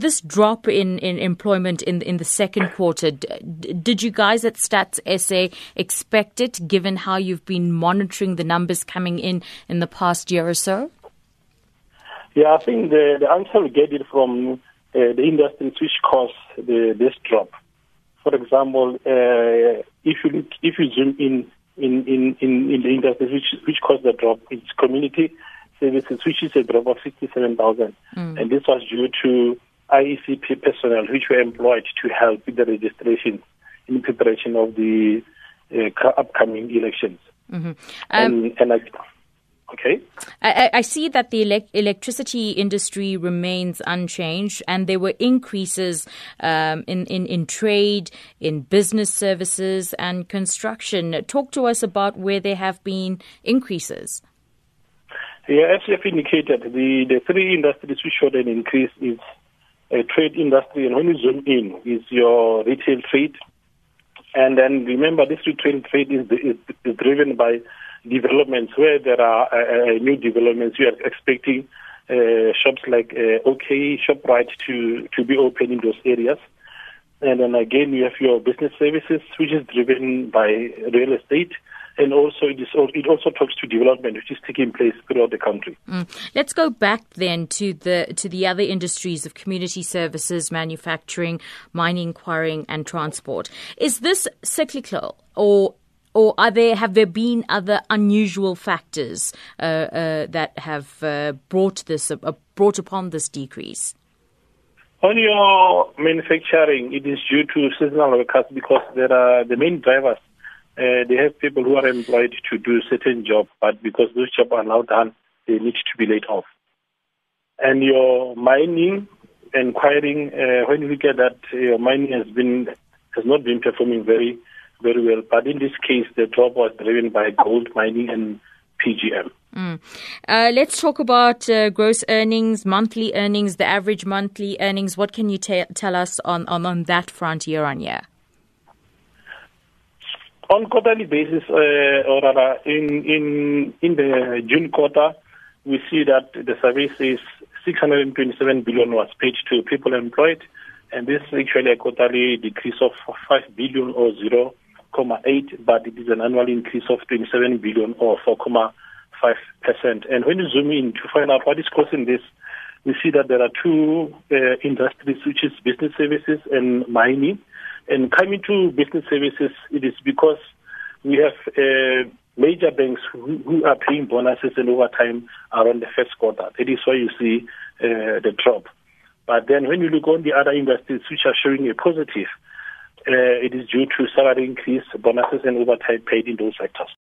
this drop in, in employment in in the second quarter, did you guys at Stats SA expect it, given how you've been monitoring the numbers coming in in the past year or so? Yeah, I think the, the answer we get it from uh, the industries which caused the, this drop. For example, uh, if you look, if you zoom in in, in, in, in the industries which which caused the drop, it's community services, which is a drop of 67,000. Mm. And this was due to IECP personnel which were employed to help with the registration in preparation of the uh, upcoming elections. Mm-hmm. Um, and, and I, Okay. I, I, see that the elect- electricity industry remains unchanged, and there were increases um, in, in, in trade, in business services, and construction. Talk to us about where there have been increases. Yeah, as you have indicated, the, the three industries which showed an increase is a trade industry, and when you zoom in, is your retail trade. And then remember, this retail trade is, is, is driven by developments where there are uh, uh, new developments. You are expecting uh, shops like uh, OK, ShopRite to, to be open in those areas. And then again, you have your business services, which is driven by real estate and also it, is, it also talks to development which is taking place throughout the country. Mm. Let's go back then to the to the other industries of community services, manufacturing, mining, quarrying, and transport. Is this cyclical or or are there have there been other unusual factors uh, uh, that have uh, brought this uh, brought upon this decrease? On your manufacturing, it is due to seasonal workers because there are the main drivers uh, they have people who are employed to do certain jobs, but because those jobs are now done, they need to be laid off. And your mining and quarrying, uh, when look at that, your mining has been has not been performing very very well. But in this case, the drop was driven by gold mining and PGM. Mm. Uh, let's talk about uh, gross earnings, monthly earnings, the average monthly earnings. What can you t- tell us on, on, on that front year on year? On quarterly basis, uh, or rather, in in in the June quarter, we see that the service is 627 billion was paid to people employed, and this is actually a quarterly decrease of 5 billion or 0.8, but it is an annual increase of 27 billion or 4.5 percent. And when you zoom in to find out what is causing this, we see that there are two uh, industries, which is business services and mining. And coming to business services, it is because we have uh, major banks who, who, are paying bonuses and overtime around the first quarter. That is why you see uh, the drop. But then when you look on the other industries which are showing a positive, uh, it is due to salary increase, bonuses and overtime paid in those sectors.